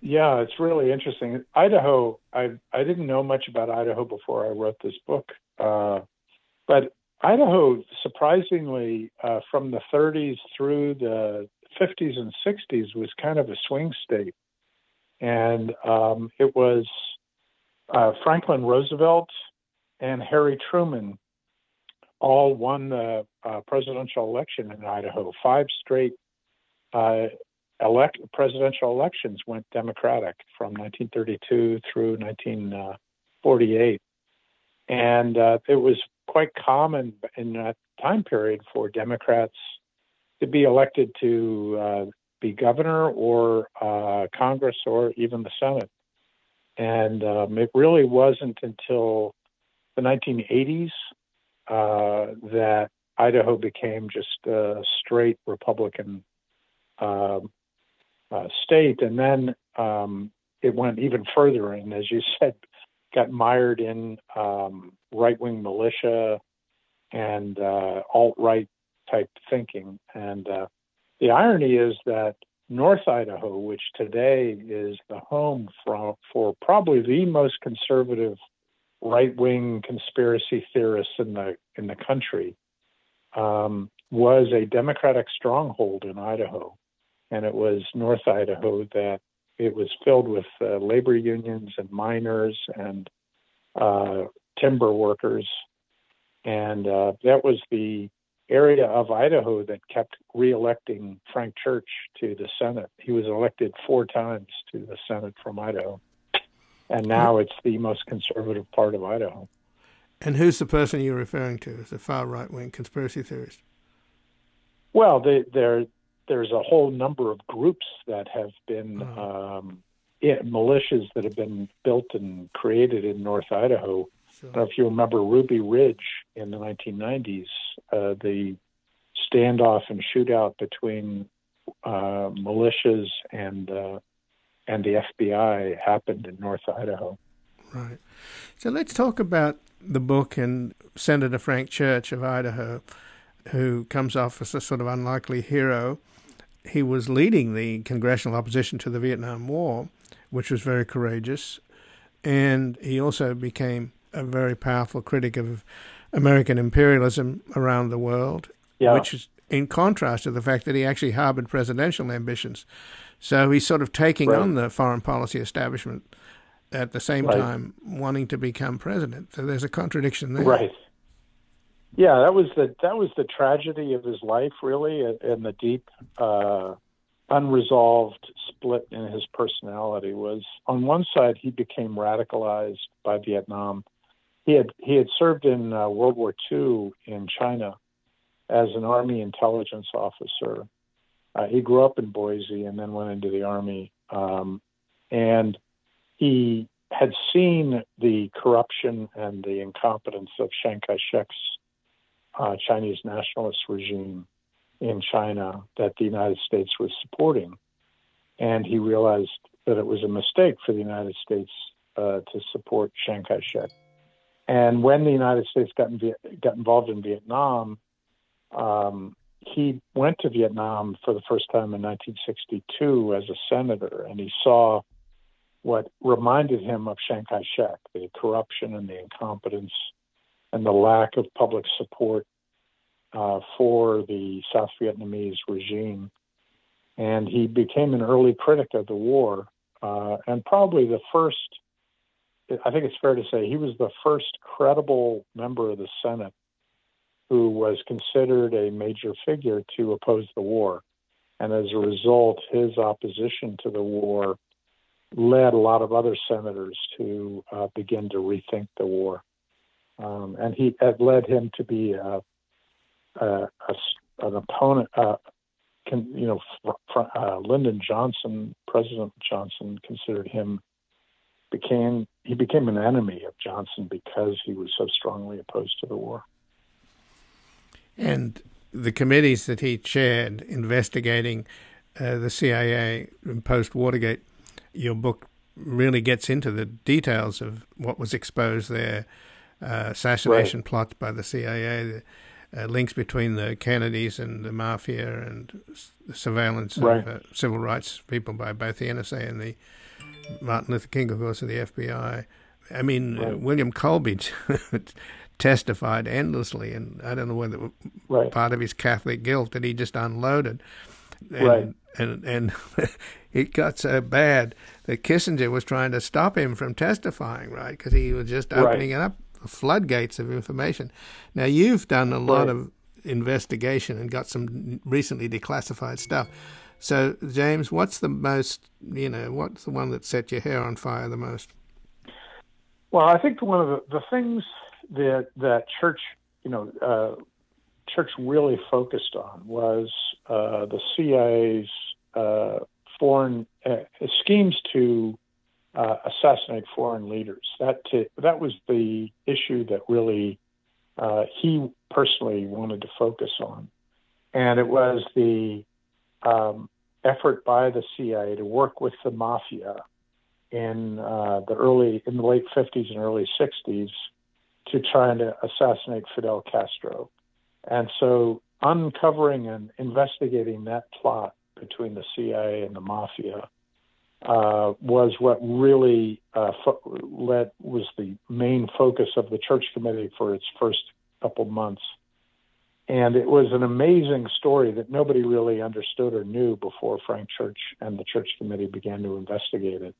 F: Yeah, it's really interesting. Idaho, I I didn't know much about Idaho before I wrote this book, uh, but Idaho, surprisingly, uh, from the 30s through the 50s and 60s, was kind of a swing state, and um, it was uh, Franklin Roosevelt and Harry Truman all won the uh, presidential election in Idaho. Five straight uh, elect presidential elections went Democratic from 1932 through 1948, and uh, it was quite common in that time period for Democrats to be elected to uh, be governor or uh, Congress or even the Senate. And um, it really wasn't until the 1980s uh, that Idaho became just a straight Republican state. And then um, it went even further, and as you said, got mired in um, right wing militia and uh, alt right type thinking. And uh, the irony is that North Idaho, which today is the home for, for probably the most conservative right-wing conspiracy theorists in the in the country, um, was a Democratic stronghold in Idaho, and it was North Idaho that it was filled with uh, labor unions and miners and uh, timber workers, and uh, that was the area of Idaho that kept reelecting Frank Church to the Senate. He was elected four times to the Senate from Idaho. And now it's the most conservative part of Idaho.
A: And who's the person you're referring to as a far right wing conspiracy theorist?
F: Well, they, there there's a whole number of groups that have been
A: Uh-huh.
F: um, yeah, militias that have been built and created in North Idaho. I don't know if you remember Ruby Ridge in the 1990s, uh, the standoff and shootout between uh, militias and uh, and the FBI happened in North Idaho.
A: Right. So let's talk about the book and Senator Frank Church of Idaho, who comes off as a sort of unlikely hero. He was leading the congressional opposition to the Vietnam War, which was very courageous, and he also became a very powerful critic of American imperialism around the world,
F: Yeah.
A: which is in contrast to the fact that he actually harbored presidential ambitions. So he's sort of taking
F: Right.
A: on the foreign policy establishment at the same
F: Right.
A: time wanting to become president. So there's a contradiction there.
F: Right. Yeah, that was the that was the tragedy of his life, really, and the deep, uh, unresolved split in his personality. Was on one side he became radicalized by Vietnam. He had he had served in uh, World War II in China as an Army intelligence officer. Uh, he grew up in Boise and then went into the Army, um, and he had seen the corruption and the incompetence of Chiang Kai-shek's uh, Chinese nationalist regime in China that the United States was supporting, and he realized that it was a mistake for the United States uh, to support Chiang Kai-shek. And when the United States got, in Viet- got involved in Vietnam, um, he went to Vietnam for the first time in 1962 as a senator, and he saw what reminded him of Chiang Kai shek the corruption and the incompetence and the lack of public support uh, for the South Vietnamese regime. And he became an early critic of the war, uh, and probably the first, I think it's fair to say, he was the first credible member of the Senate who was considered a major figure to oppose the war. And as a result, his opposition to the war led a lot of other senators to uh, begin to rethink the war. Um, and he it led him to be a, a, a s- an opponent. Uh, can, you know, fr- uh, Lyndon Johnson, President Johnson, considered him became he became an enemy of Johnson because he was so strongly opposed to the war.
A: And the committees that he chaired investigating uh, the CIA post Watergate, your book really gets into the details of what was exposed there uh, assassination plots by the CIA, the uh, links between the Kennedys and the mafia, and the surveillance
F: Right.
A: of uh, civil rights people by both the NSA and the Martin Luther King, of course, of the FBI. I mean, uh,
F: Right.
A: William Colby testified endlessly, and I don't know whether
F: Right.
A: part of his Catholic guilt that he just unloaded. And,
F: Right.
A: And and it got so bad that Kissinger was trying to stop him from testifying, right? Because he was just
F: Right.
A: opening it up floodgates of information. Now, you've done a lot of investigation and got some recently declassified stuff. So, James, what's the most, you know, what's the one that set your hair on fire the most?
F: Well, I think one of the, the things that that church, you know, uh, church really focused on was uh, the CIA's uh, foreign uh, schemes to uh, assassinate foreign leaders. That that was the issue that really uh, he personally wanted to focus on, and it was the um, effort by the CIA to work with the mafia in uh, the early in the late 50s and early 60s to try to assassinate Fidel Castro. And so uncovering and investigating that plot between the CIA and the mafia uh, was what really uh, fo- led was the main focus of the church committee for its first couple months. And it was an amazing story that nobody really understood or knew before Frank Church and the church committee began to investigate it.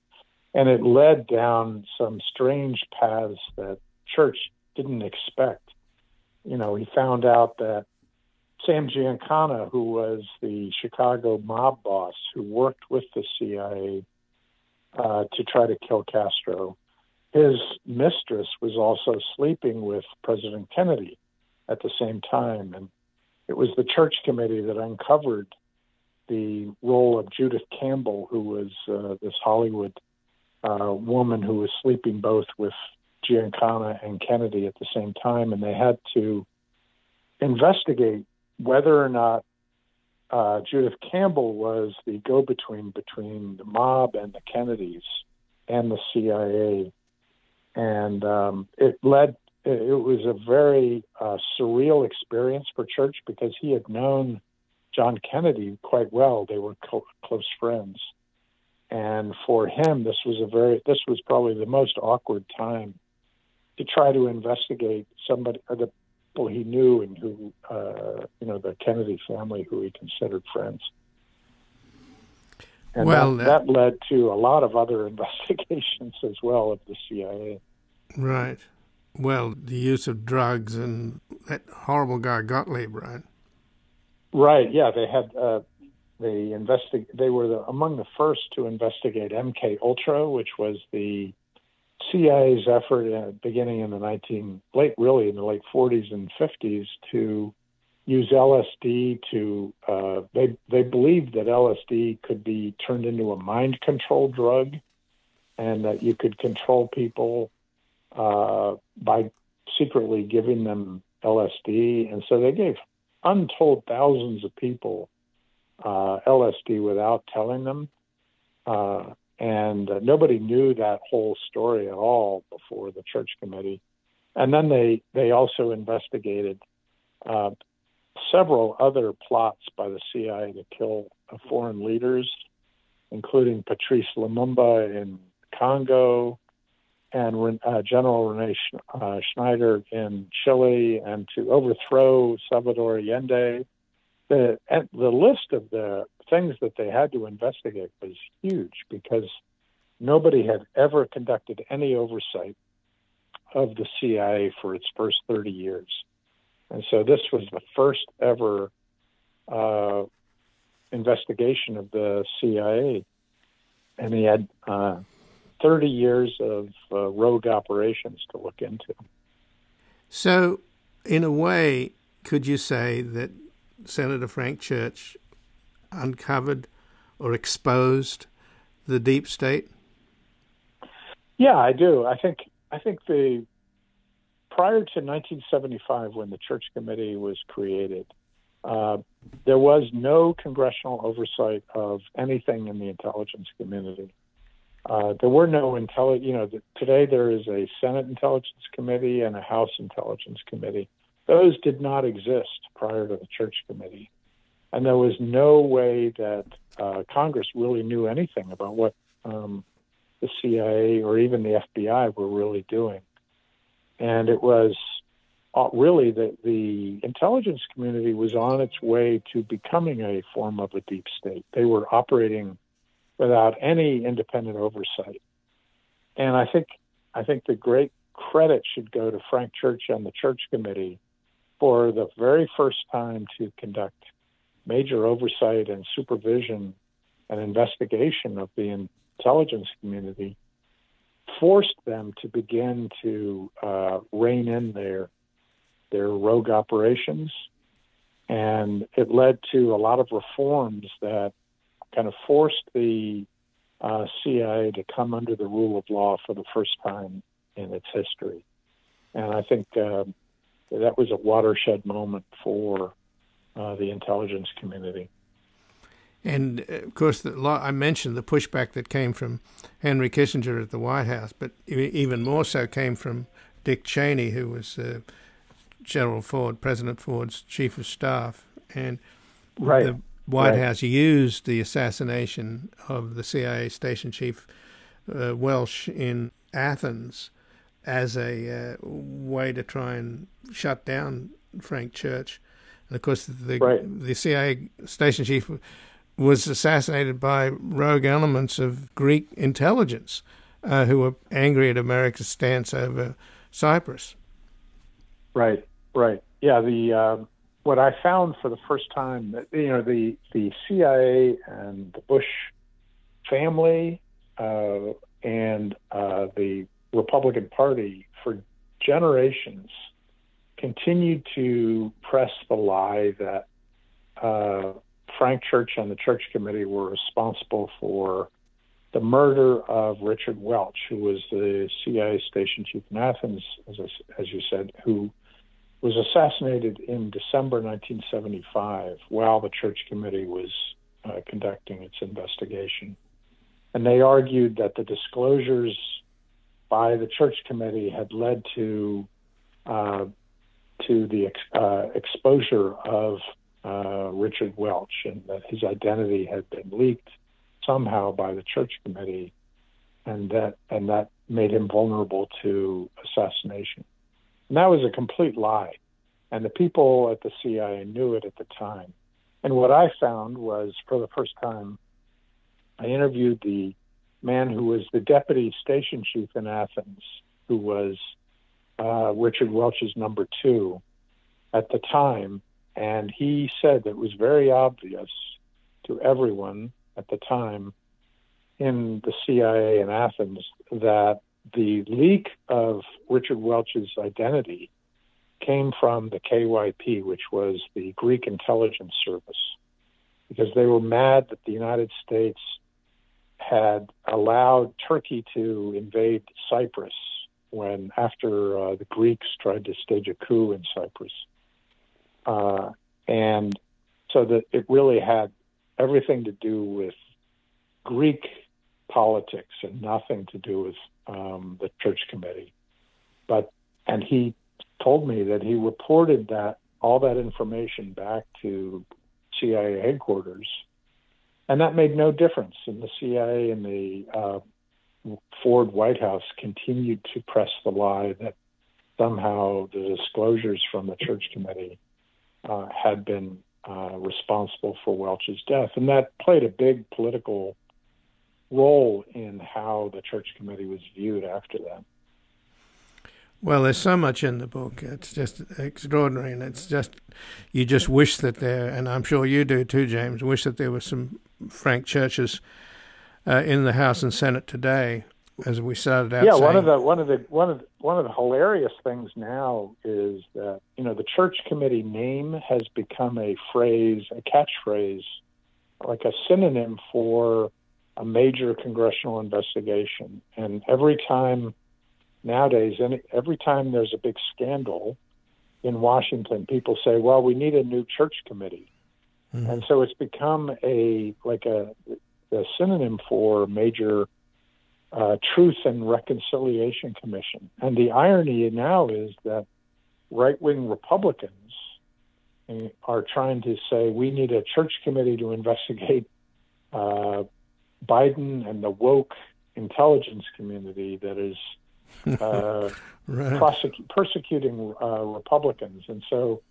F: And it led down some strange paths that church didn't expect. You know, he found out that Sam Giancana, who was the Chicago mob boss who worked with the CIA uh, to try to kill Castro, his mistress was also sleeping with President Kennedy at the same time. And it was the church committee that uncovered the role of Judith Campbell, who was uh, this Hollywood uh, woman who was sleeping both with Giancana and Kennedy at the same time. And they had to investigate whether or not uh, Judith Campbell was the go between between the mob and the Kennedys and the CIA. And um, it led, it was a very uh, surreal experience for Church because he had known John Kennedy quite well. They were co- close friends. And for him, this was a very, this was probably the most awkward time to try to investigate somebody, the people he knew and who, uh, you know, the Kennedy family who he considered friends. And
A: Well,
F: that,
A: that-
F: that led to a lot of other investigations as well of the CIA.
A: Right. Well, the use of drugs and that horrible guy Gottlieb, right?
F: Right. Yeah, they had uh, they investig- They were the, among the first to investigate MK Ultra, which was the CIA's effort uh, beginning in the 19 late, really in the late 40s and 50s to use LSD to. Uh, they they believed that LSD could be turned into a mind control drug, and that you could control people uh, by secretly giving them LSD, and so they gave untold thousands of people uh, LSD without telling them. And uh, nobody knew that whole story at all before the church committee. And then they, they also investigated uh, several other plots by the CIA to kill uh, foreign leaders, including Patrice Lumumba in Congo and uh, General Rene uh, Schneider in Chile, and to overthrow Salvador Allende. The, the list of the things that they had to investigate was huge because nobody had ever conducted any oversight of the CIA for its first 30 years. And so this was the first ever uh, investigation of the CIA. And he had uh, 30 years of uh, rogue operations to look into.
A: So, in a way, could you say that Senator Frank Church uncovered or exposed the deep state?
F: Yeah, I do. I think I think the prior to 1975, when the Church Committee was created, uh, there was no congressional oversight of anything in the intelligence community. Uh, there were no intelli- You know, the, today there is a Senate Intelligence Committee and a House Intelligence Committee. Those did not exist prior to the Church Committee, and there was no way that uh, Congress really knew anything about what um, the CIA or even the FBI were really doing. And it was uh, really that the intelligence community was on its way to becoming a form of a deep state. They were operating without any independent oversight. And I think I think the great credit should go to Frank Church and the Church Committee for the very first time to conduct major oversight and supervision and investigation of the intelligence community forced them to begin to uh, rein in their their rogue operations, and it led to a lot of reforms that kind of forced the uh, CIA to come under the rule of law for the first time in its history. And I think uh, that was a watershed moment for uh, the intelligence community.
A: And uh, of course, the, I mentioned the pushback that came from Henry Kissinger at the White House, but even more so came from Dick Cheney, who was uh, General Ford, President Ford's chief of staff. And
F: right.
A: the White
F: right.
A: House used the assassination of the CIA station chief uh, Welch in Athens as a uh, way to try and shut down Frank Church. And of course, the
F: right.
A: the CIA station chief was assassinated by rogue elements of Greek intelligence uh, who were angry at America's stance over Cyprus.
F: Right, right. Yeah, the uh, what I found for the first time, you know, the the CIA and the Bush family uh, and uh, the Republican Party for generations continued to press the lie that uh, Frank Church and the Church Committee were responsible for the murder of Richard Welch, who was the CIA station chief in Athens, as, as you said, who was assassinated in December 1975 while the Church Committee was uh, conducting its investigation. And they argued that the disclosures by the Church Committee had led to uh, to the ex- uh, exposure of uh, Richard Welch, and that his identity had been leaked somehow by the Church Committee, and that and that made him vulnerable to assassination. And that was a complete lie, and the people at the CIA knew it at the time. And what I found was, for the first time, I interviewed the man who was the deputy station chief in Athens, who was uh, Richard Welch's number two at the time, and he said that it was very obvious to everyone at the time in the CIA in Athens that the leak of Richard Welch's identity came from the KYP, which was the Greek intelligence service, because they were mad that the United States had allowed Turkey to invade Cyprus when after uh, the Greeks tried to stage a coup in Cyprus. Uh, and so that it really had everything to do with Greek politics and nothing to do with um, the church committee. But and he told me that he reported that all that information back to CIA headquarters, and that made no difference. And the CIA and the uh, Ford White House continued to press the lie that somehow the disclosures from the church committee uh, had been uh, responsible for Welch's death, and that played a big political role in how the church committee was viewed after that.
A: Well, there's so much in the book. It's just extraordinary, and it's just you just wish that there, and I'm sure you do too, James. Wish that there were some Frank Churches uh, in the House and Senate today, as we started out.
F: Yeah,
A: saying.
F: one of the one of the one of the, one of the hilarious things now is that you know the church committee name has become a phrase, a catchphrase, like a synonym for a major congressional investigation. And every time nowadays, any, every time there's a big scandal in Washington, people say, "Well, we need a new church committee," mm-hmm. and so it's become a like a, a synonym for major uh, Truth and Reconciliation Commission. And the irony now is that right wing Republicans eh, are trying to say we need a church committee to investigate uh, Biden and the woke intelligence community that is uh,
A: right.
F: prosecu- persecuting uh, Republicans. And so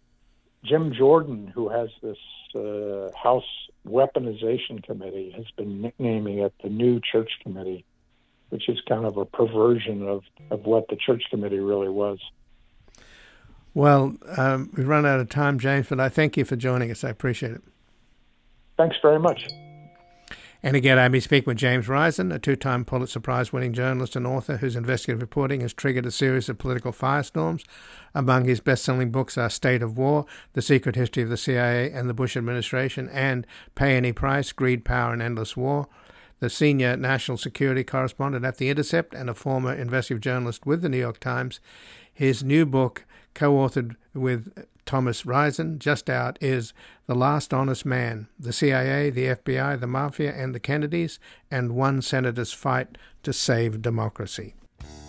F: Jim Jordan, who has this uh, House Weaponization Committee, has been nicknaming it the New Church Committee which is kind of a perversion of, of what the church committee really was.
A: Well, um, we've run out of time, James, but I thank you for joining us. I appreciate it.
F: Thanks very much.
A: And again, been speaking with James Risen, a two time Pulitzer Prize winning journalist and author whose investigative reporting has triggered a series of political firestorms. Among his best selling books are State of War, The Secret History of the CIA and the Bush Administration, and Pay Any Price Greed, Power, and Endless War. The senior national security correspondent at The Intercept and a former investigative journalist with The New York Times. His new book, co authored with Thomas Risen, just out, is The Last Honest Man The CIA, the FBI, the Mafia, and the Kennedys, and One Senator's Fight to Save Democracy.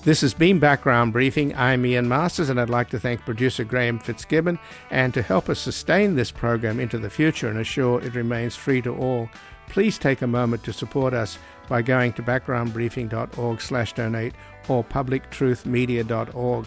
A: This has been Background Briefing. I'm Ian Masters, and I'd like to thank producer Graham Fitzgibbon. And to help us sustain this program into the future and assure it remains free to all, please take a moment to support us by going to backgroundbriefing.org/donate or publictruthmedia.org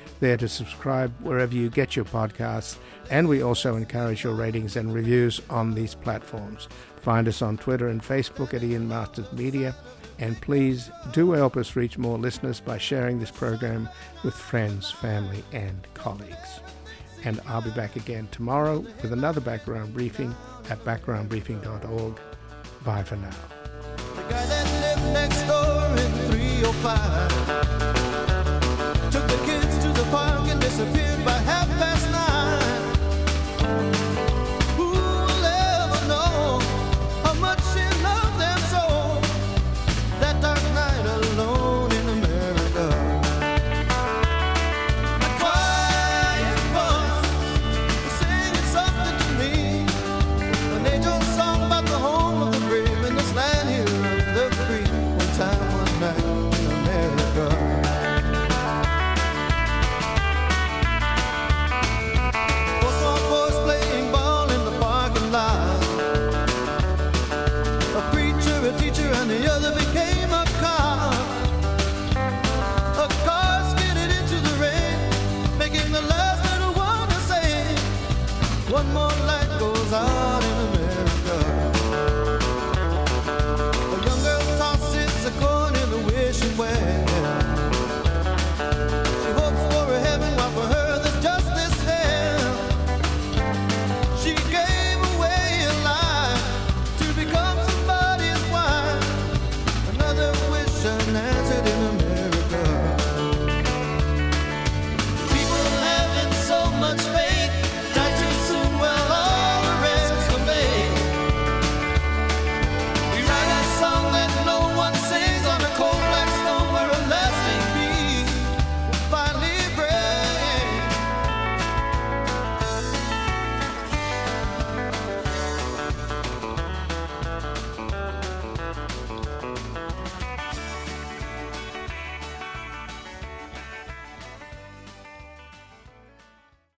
A: there to subscribe wherever you get your podcasts, and we also encourage your ratings and reviews on these platforms. Find us on Twitter and Facebook at Ian Masters Media, and please do help us reach more listeners by sharing this program with friends, family, and colleagues. And I'll be back again tomorrow with another background briefing at backgroundbriefing.org. Bye for now.
G: The guy that lived next door in 305 took the kids disappeared by happiness.